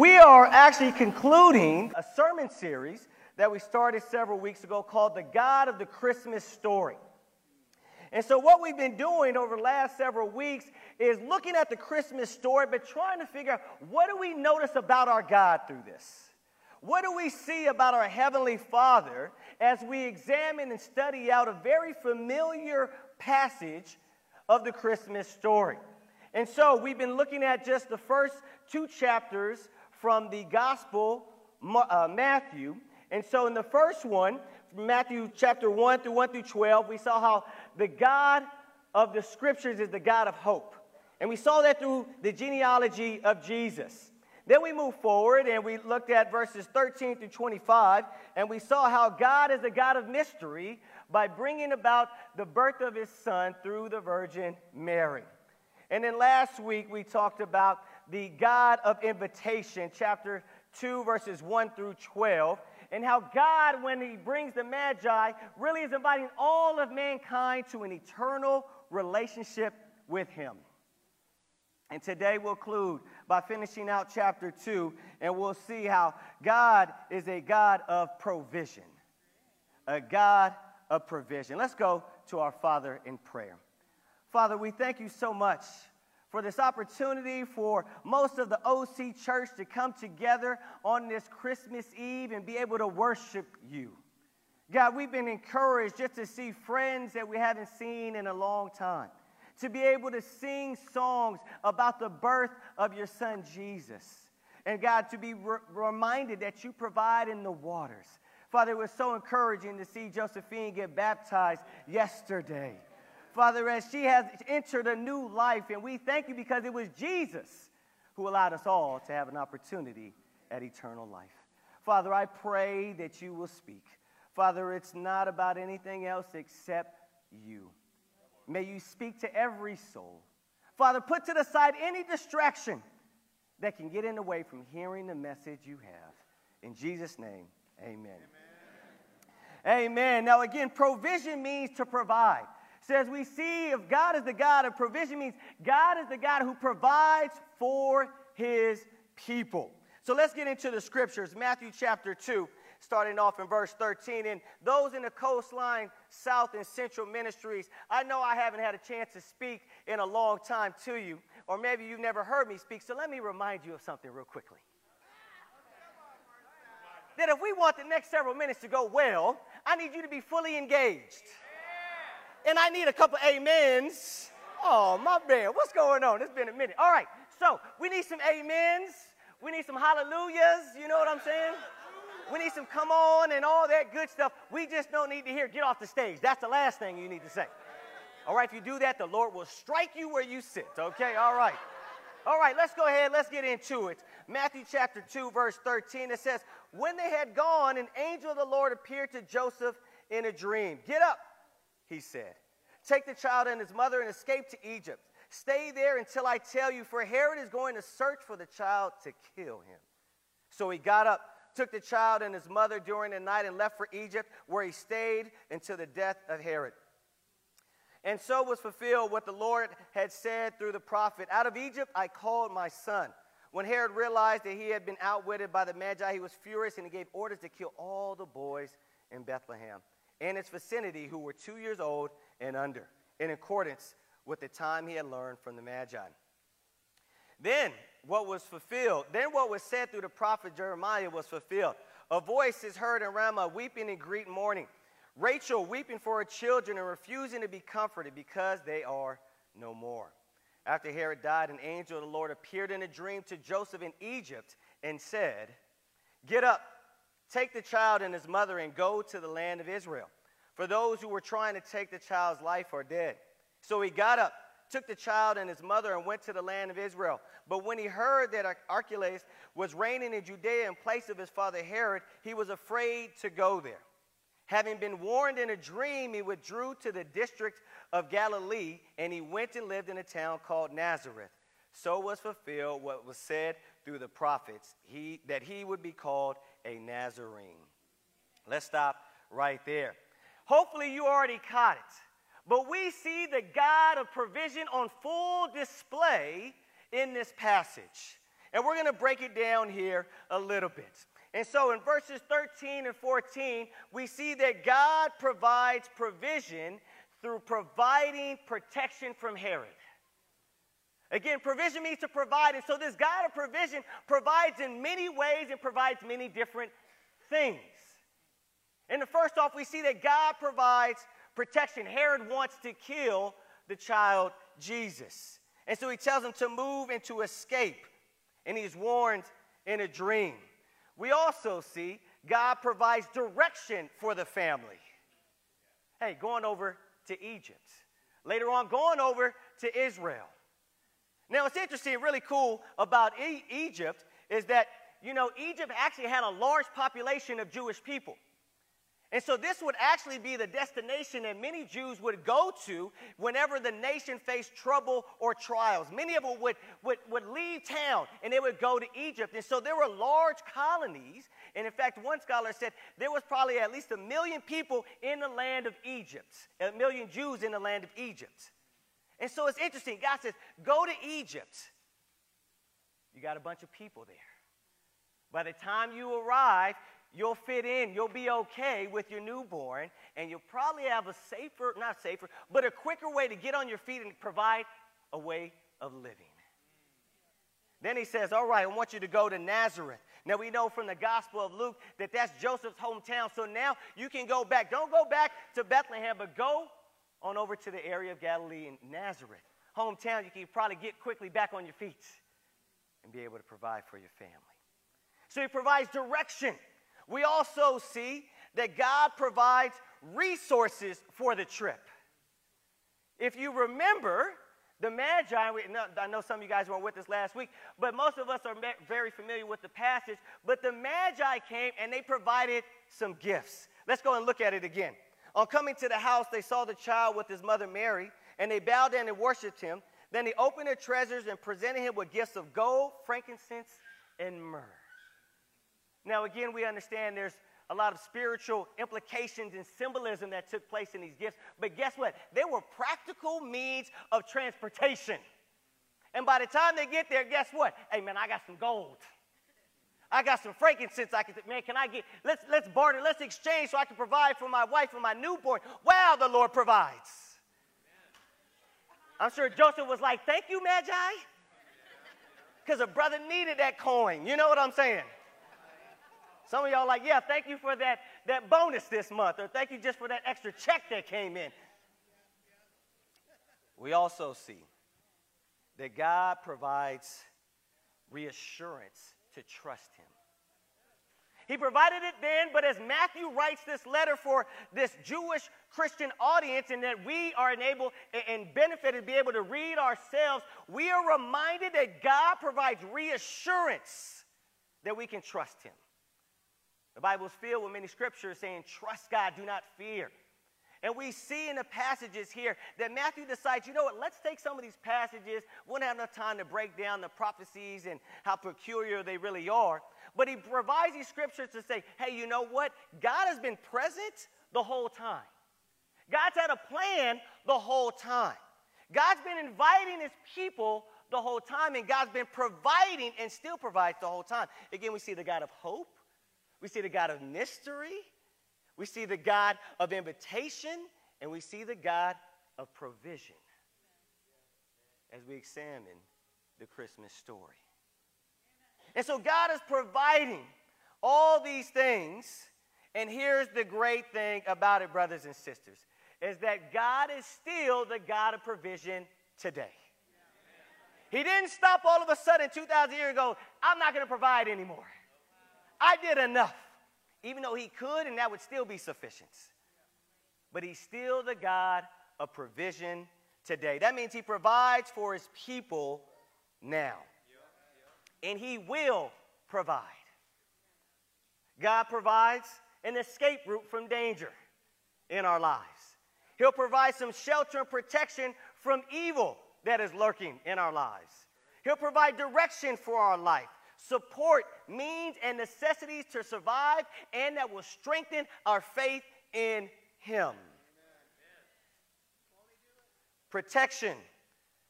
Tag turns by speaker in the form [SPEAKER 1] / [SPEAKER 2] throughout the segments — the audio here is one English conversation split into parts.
[SPEAKER 1] We are actually concluding a sermon series that we started several weeks ago called The God of the Christmas Story. And so, what we've been doing over the last several weeks is looking at the Christmas story, but trying to figure out what do we notice about our God through this? What do we see about our Heavenly Father as we examine and study out a very familiar passage of the Christmas story? And so, we've been looking at just the first two chapters from the Gospel uh, Matthew. And so, in the first one, Matthew chapter 1 through 1 through 12, we saw how the God of the scriptures is the God of hope. And we saw that through the genealogy of Jesus. Then we moved forward and we looked at verses 13 through 25, and we saw how God is a God of mystery by bringing about the birth of his son through the Virgin Mary. And then last week we talked about the God of invitation, chapter 2, verses 1 through 12, and how God, when He brings the Magi, really is inviting all of mankind to an eternal relationship with Him. And today we'll conclude by finishing out chapter 2, and we'll see how God is a God of provision. A God of provision. Let's go to our Father in prayer. Father, we thank you so much for this opportunity for most of the OC church to come together on this Christmas Eve and be able to worship you. God, we've been encouraged just to see friends that we haven't seen in a long time, to be able to sing songs about the birth of your son Jesus. And God, to be re- reminded that you provide in the waters. Father, it was so encouraging to see Josephine get baptized yesterday. Father, as she has entered a new life. And we thank you because it was Jesus who allowed us all to have an opportunity at eternal life. Father, I pray that you will speak. Father, it's not about anything else except you. May you speak to every soul. Father, put to the side any distraction that can get in the way from hearing the message you have. In Jesus' name, amen. Amen. amen. Now, again, provision means to provide says we see if God is the God of provision means God is the God who provides for his people. So let's get into the scriptures. Matthew chapter 2, starting off in verse 13. And those in the coastline, south and central ministries, I know I haven't had a chance to speak in a long time to you, or maybe you've never heard me speak. So let me remind you of something real quickly. That if we want the next several minutes to go well, I need you to be fully engaged. And I need a couple amens. Oh, my man, what's going on? It's been a minute. All right, so we need some amens. We need some hallelujahs. You know what I'm saying? We need some come on and all that good stuff. We just don't need to hear get off the stage. That's the last thing you need to say. All right, if you do that, the Lord will strike you where you sit. Okay, all right. All right, let's go ahead. Let's get into it. Matthew chapter 2, verse 13, it says, When they had gone, an angel of the Lord appeared to Joseph in a dream. Get up he said. Take the child and his mother and escape to Egypt. Stay there until I tell you, for Herod is going to search for the child to kill him. So he got up, took the child and his mother during the night, and left for Egypt, where he stayed until the death of Herod. And so was fulfilled what the Lord had said through the prophet Out of Egypt I called my son. When Herod realized that he had been outwitted by the Magi, he was furious and he gave orders to kill all the boys in Bethlehem and its vicinity who were two years old and under, in accordance with the time he had learned from the Magi. Then what was fulfilled, then what was said through the prophet Jeremiah was fulfilled. A voice is heard in Ramah, weeping and great mourning. Rachel weeping for her children and refusing to be comforted because they are no more. After Herod died, an angel of the Lord appeared in a dream to Joseph in Egypt and said, Get up Take the child and his mother and go to the land of Israel. For those who were trying to take the child's life are dead. So he got up, took the child and his mother, and went to the land of Israel. But when he heard that Archelaus was reigning in Judea in place of his father Herod, he was afraid to go there. Having been warned in a dream, he withdrew to the district of Galilee, and he went and lived in a town called Nazareth. So was fulfilled what was said through the prophets, he, that he would be called a Nazarene. Let's stop right there. Hopefully, you already caught it. But we see the God of provision on full display in this passage. And we're going to break it down here a little bit. And so in verses 13 and 14, we see that God provides provision through providing protection from Herod. Again, provision means to provide. And so this God of provision provides in many ways and provides many different things. And the first off, we see that God provides protection. Herod wants to kill the child Jesus. And so he tells him to move and to escape. And he's warned in a dream. We also see God provides direction for the family. Hey, going over to Egypt. Later on, going over to Israel. Now, what's interesting, really cool about e- Egypt is that, you know, Egypt actually had a large population of Jewish people. And so this would actually be the destination that many Jews would go to whenever the nation faced trouble or trials. Many of them would, would, would leave town and they would go to Egypt. And so there were large colonies. And in fact, one scholar said there was probably at least a million people in the land of Egypt, a million Jews in the land of Egypt. And so it's interesting. God says, go to Egypt. You got a bunch of people there. By the time you arrive, you'll fit in, you'll be okay with your newborn, and you'll probably have a safer, not safer, but a quicker way to get on your feet and provide a way of living. Then he says, All right, I want you to go to Nazareth. Now we know from the Gospel of Luke that that's Joseph's hometown. So now you can go back. Don't go back to Bethlehem, but go on over to the area of Galilee in Nazareth. Hometown, you can probably get quickly back on your feet and be able to provide for your family. So he provides direction we also see that God provides resources for the trip. If you remember, the Magi, I know some of you guys weren't with us last week, but most of us are very familiar with the passage. But the Magi came and they provided some gifts. Let's go and look at it again. On coming to the house, they saw the child with his mother Mary, and they bowed down and worshiped him. Then they opened their treasures and presented him with gifts of gold, frankincense, and myrrh. Now, again, we understand there's a lot of spiritual implications and symbolism that took place in these gifts. But guess what? They were practical means of transportation. And by the time they get there, guess what? Hey, man, I got some gold. I got some frankincense I can, man, can I get, let's, let's barter, let's exchange so I can provide for my wife and my newborn. Wow, the Lord provides. I'm sure Joseph was like, thank you, Magi. Because a brother needed that coin. You know what I'm saying? Some of y'all like, yeah, thank you for that, that bonus this month, or thank you just for that extra check that came in. We also see that God provides reassurance to trust Him. He provided it then, but as Matthew writes this letter for this Jewish Christian audience, and that we are enabled and benefited to be able to read ourselves, we are reminded that God provides reassurance that we can trust Him. The Bible is filled with many scriptures saying, trust God, do not fear. And we see in the passages here that Matthew decides, you know what, let's take some of these passages. We won't have enough time to break down the prophecies and how peculiar they really are. But he provides these scriptures to say, hey, you know what? God has been present the whole time. God's had a plan the whole time. God's been inviting his people the whole time, and God's been providing and still provides the whole time. Again, we see the God of hope. We see the God of mystery, we see the God of invitation, and we see the God of provision as we examine the Christmas story. And so God is providing all these things. And here's the great thing about it, brothers and sisters, is that God is still the God of provision today. He didn't stop all of a sudden 2,000 years ago, I'm not going to provide anymore. I did enough, even though he could, and that would still be sufficient. But he's still the God of provision today. That means he provides for his people now. And he will provide. God provides an escape route from danger in our lives. He'll provide some shelter and protection from evil that is lurking in our lives. He'll provide direction for our life support, means, and necessities to survive, and that will strengthen our faith in Him. Protection,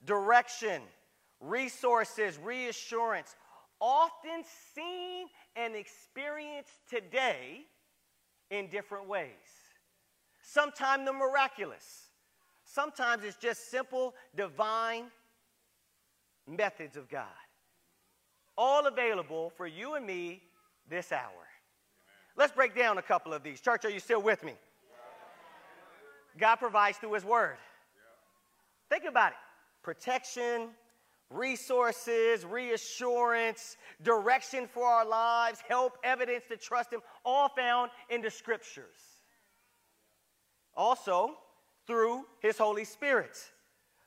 [SPEAKER 1] direction, resources, reassurance, often seen and experienced today in different ways. Sometimes the miraculous, sometimes it's just simple divine methods of God. All available for you and me this hour. Let's break down a couple of these. Church, are you still with me? God provides through His Word. Think about it protection, resources, reassurance, direction for our lives, help, evidence to trust Him, all found in the Scriptures. Also, through His Holy Spirit,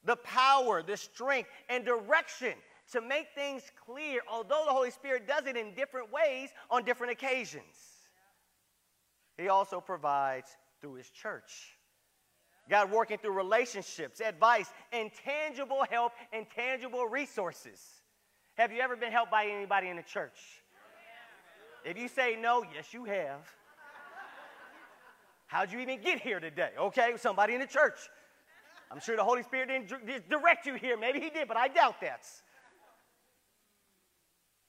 [SPEAKER 1] the power, the strength, and direction to make things clear, although the Holy Spirit does it in different ways on different occasions. He also provides through His church. God working through relationships, advice, and tangible help and tangible resources. Have you ever been helped by anybody in the church? If you say no, yes, you have. How'd you even get here today? Okay, somebody in the church. I'm sure the Holy Spirit didn't direct you here. Maybe He did, but I doubt that.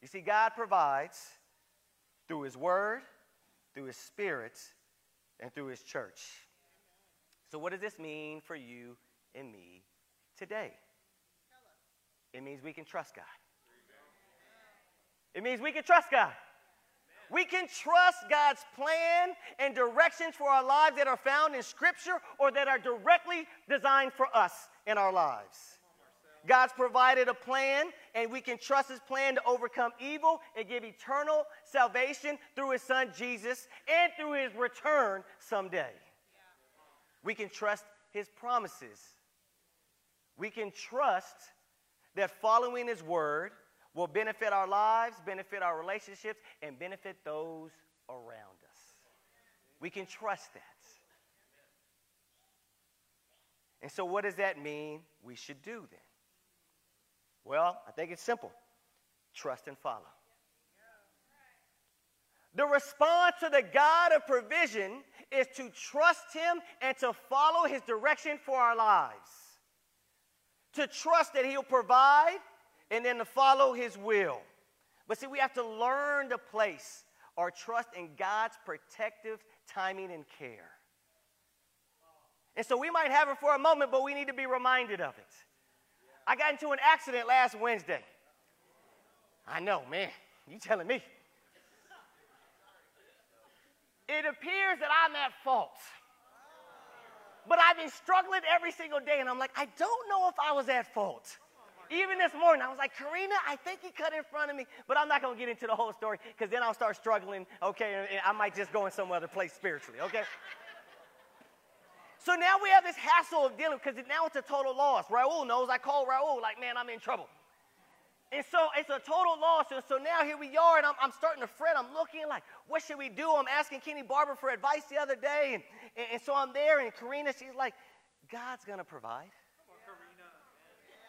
[SPEAKER 1] You see, God provides through His Word, through His Spirit, and through His church. So, what does this mean for you and me today? It means we can trust God. It means we can trust God. We can trust God's plan and directions for our lives that are found in Scripture or that are directly designed for us in our lives. God's provided a plan, and we can trust His plan to overcome evil and give eternal salvation through His Son Jesus and through His return someday. We can trust his promises. We can trust that following his word will benefit our lives, benefit our relationships, and benefit those around us. We can trust that. And so, what does that mean we should do then? Well, I think it's simple trust and follow. The response to the God of provision is to trust Him and to follow His direction for our lives. To trust that He'll provide and then to follow His will. But see, we have to learn to place our trust in God's protective timing and care. And so we might have it for a moment, but we need to be reminded of it. I got into an accident last Wednesday. I know, man. You telling me. It appears that I'm at fault. But I've been struggling every single day, and I'm like, I don't know if I was at fault. Even this morning, I was like, Karina, I think he cut in front of me, but I'm not going to get into the whole story because then I'll start struggling, okay, and I might just go in some other place spiritually, okay? So now we have this hassle of dealing because now it's a total loss. Raul knows I call Raul, like, man, I'm in trouble. And so it's a total loss. And so now here we are, and I'm, I'm, starting to fret. I'm looking like, what should we do? I'm asking Kenny Barber for advice the other day. And, and, and so I'm there, and Karina, she's like, God's going to provide.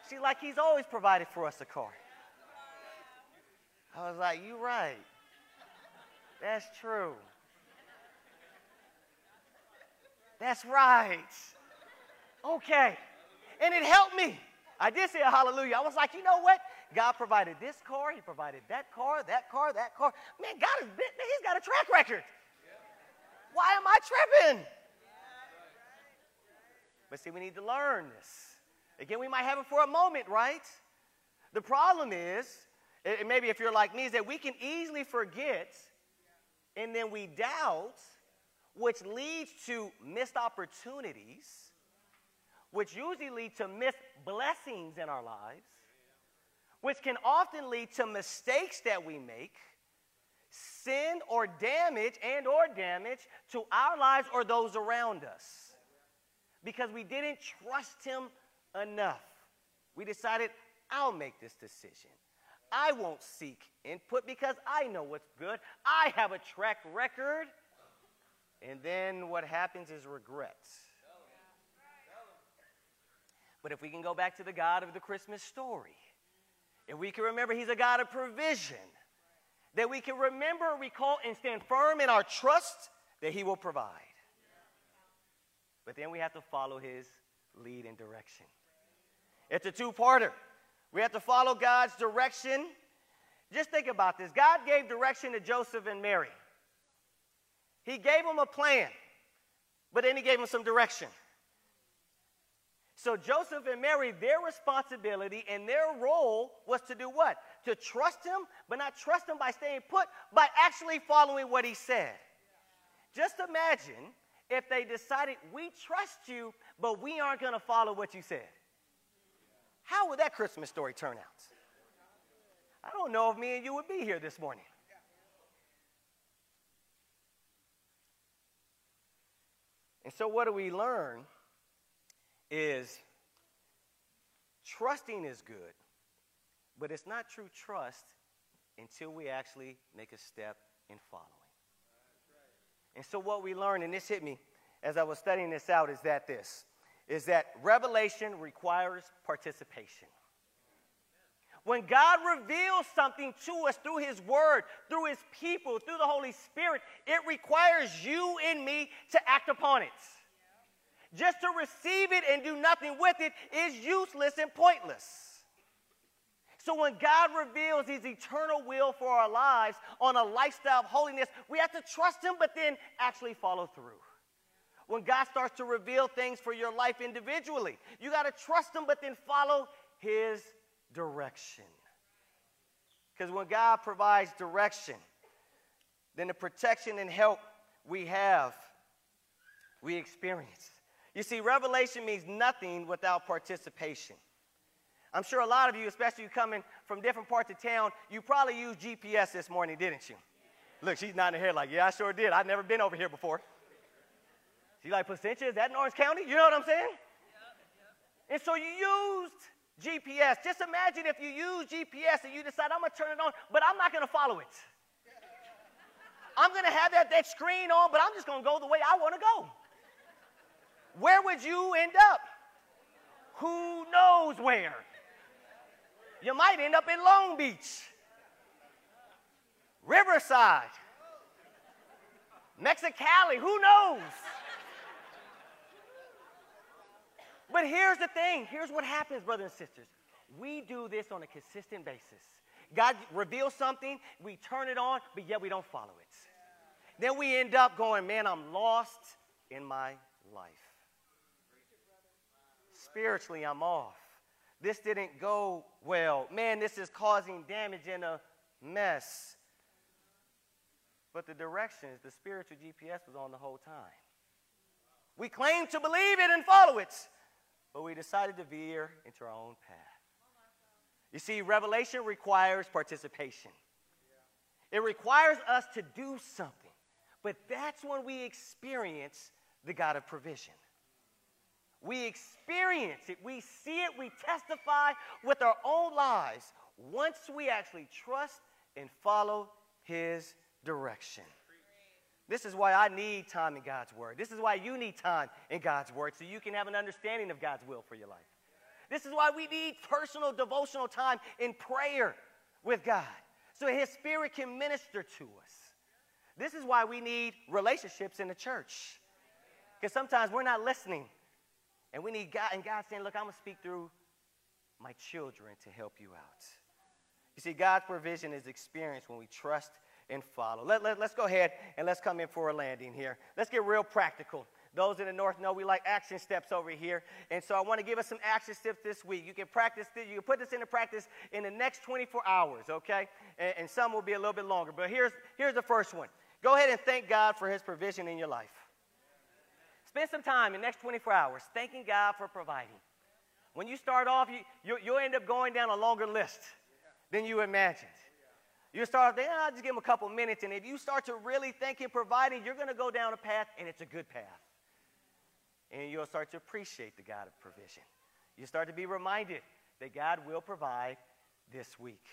[SPEAKER 1] She's like, He's always provided for us a car. I was like, You're right. That's true. That's right. Okay. And it helped me. I did say a hallelujah. I was like, you know what? God provided this car, He provided that car, that car, that car. Man, God is He's got a track record. Why am I tripping? But see, we need to learn this. Again, we might have it for a moment, right? The problem is, maybe if you're like me, is that we can easily forget and then we doubt, which leads to missed opportunities, which usually lead to missed blessings in our lives which can often lead to mistakes that we make, sin or damage and or damage to our lives or those around us. Because we didn't trust him enough. We decided, I'll make this decision. I won't seek input because I know what's good. I have a track record. And then what happens is regrets. But if we can go back to the God of the Christmas story, if we can remember He's a God of provision, that we can remember, recall, and stand firm in our trust that He will provide. But then we have to follow His lead and direction. It's a two parter. We have to follow God's direction Just think about this. God gave direction to Joseph and Mary. He gave them a plan, but then he gave them some direction. So Joseph and Mary, their responsibility and their role was to do what? To trust him, but not trust him by staying put, by actually following what he said. Just imagine if they decided, we trust you, but we aren't going to follow what you said. How would that Christmas story turn out? I don't know if me and you would be here this morning. And so, what do we learn is trusting is good, but it's not true trust until we actually make a step in following. And so, what we learn, and this hit me as I was studying this out, is that this is that revelation requires participation. When God reveals something to us through His Word, through His people, through the Holy Spirit, it requires you and me to act upon it. Just to receive it and do nothing with it is useless and pointless. So when God reveals His eternal will for our lives on a lifestyle of holiness, we have to trust Him, but then actually follow through. When God starts to reveal things for your life individually, you got to trust Him, but then follow His direction. Because when God provides direction, then the protection and help we have, we experience. You see, revelation means nothing without participation. I'm sure a lot of you, especially you coming from different parts of town, you probably used GPS this morning, didn't you? Look, she's nodding her head like, yeah, I sure did. I've never been over here before. She's like, Placentia, is that in Orange County? You know what I'm saying? And so you used GPS. Just imagine if you use GPS and you decide, I'm going to turn it on, but I'm not going to follow it. I'm going to have that, that screen on, but I'm just going to go the way I want to go. Where would you end up? Who knows where? You might end up in Long Beach, Riverside, Mexicali, who knows? But here's the thing here's what happens, brothers and sisters. We do this on a consistent basis. God reveals something, we turn it on, but yet we don't follow it. Then we end up going, man, I'm lost in my life. Spiritually, I'm off. This didn't go well. Man, this is causing damage and a mess. But the directions, the spiritual GPS was on the whole time. We claim to believe it and follow it, but we decided to veer into our own path. You see, revelation requires participation. It requires us to do something. But that's when we experience the God of provision. We experience it, we see it, we testify with our own lives once we actually trust and follow His direction. This is why I need time in God's Word. This is why you need time in God's Word so you can have an understanding of God's will for your life. This is why we need personal devotional time in prayer with God so His Spirit can minister to us. This is why we need relationships in the church. Because sometimes we're not listening. And we need God, and God saying, Look, I'm going to speak through my children to help you out. You see, God's provision is experienced when we trust and follow. Let, let, let's go ahead and let's come in for a landing here. Let's get real practical. Those in the north know we like action steps over here. And so I want to give us some action steps this week. You can practice this, you can put this into practice in the next 24 hours, okay? And, and some will be a little bit longer. But here's, here's the first one. Go ahead and thank God for his provision in your life. Spend some time in the next 24 hours thanking God for providing. When you start off, you, you, you'll end up going down a longer list than you imagined. You start thinking, ah, I'll just give him a couple minutes. And if you start to really thank him providing, you're going to go down a path, and it's a good path. And you'll start to appreciate the God of provision. You start to be reminded that God will provide this week.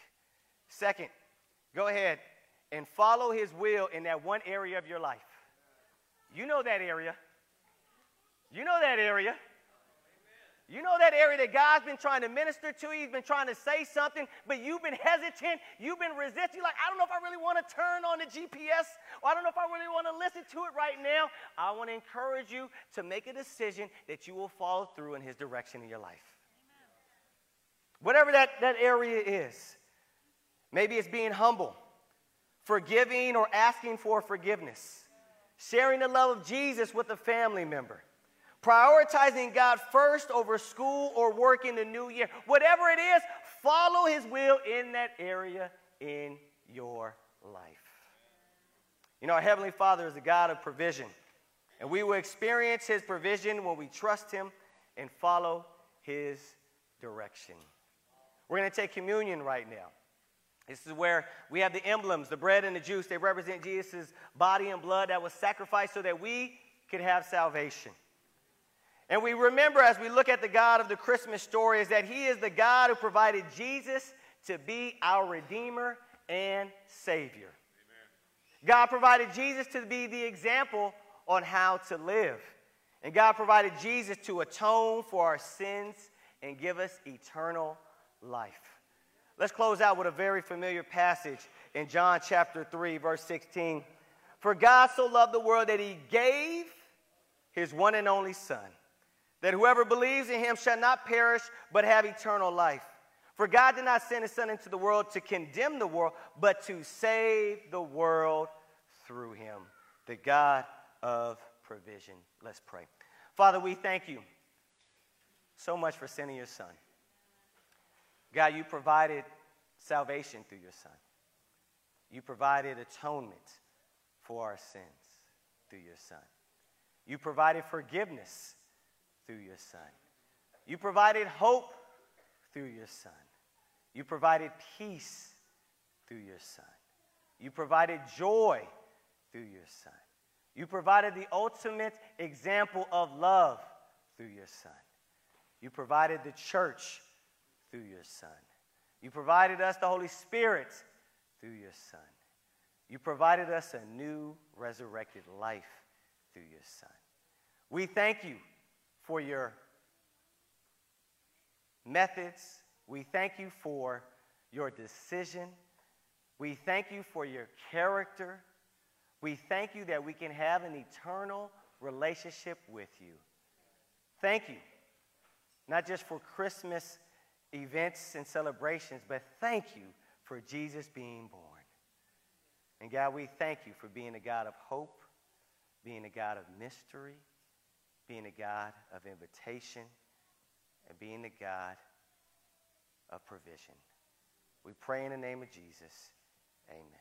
[SPEAKER 1] Second, go ahead and follow his will in that one area of your life. You know that area. You know that area. You know that area that God's been trying to minister to you, He's been trying to say something, but you've been hesitant, you've been resisting. You're like, I don't know if I really want to turn on the GPS, or I don't know if I really want to listen to it right now. I want to encourage you to make a decision that you will follow through in His direction in your life. Amen. Whatever that, that area is. Maybe it's being humble, forgiving or asking for forgiveness, sharing the love of Jesus with a family member, prioritizing God first over school or work in the new year. Whatever it is, follow His will in that area in your life. You know, our Heavenly Father is a God of provision, and we will experience His provision when we trust Him and follow His direction. We're going to take communion right now. This is where we have the emblems, the bread and the juice. They represent Jesus' body and blood that was sacrificed so that we could have salvation. And we remember as we look at the God of the Christmas story is that He is the God who provided Jesus to be our Redeemer and Savior. Amen. God provided Jesus to be the example on how to live. And God provided Jesus to atone for our sins and give us eternal life. Let's close out with a very familiar passage in John chapter 3, verse 16. For God so loved the world that he gave his one and only Son, that whoever believes in him shall not perish but have eternal life. For God did not send his Son into the world to condemn the world, but to save the world through him, the God of provision. Let's pray. Father, we thank you so much for sending your Son. God, you provided salvation through your Son. You provided atonement for our sins through your Son. You provided forgiveness through your Son. You provided hope through your Son. You provided peace through your Son. You provided joy through your Son. You provided the ultimate example of love through your Son. You provided the church through your Son. You provided us the Holy Spirit through your Son. You provided us a new resurrected life through your Son. We thank you for your methods. We thank you for your decision. We thank you for your character. We thank you that we can have an eternal relationship with you. Thank you, not just for Christmas events and celebrations, but thank you for Jesus being born. And God, we thank you for being a God of hope, being a God of mystery, being a God of invitation, and being a God of provision. We pray in the name of Jesus. Amen.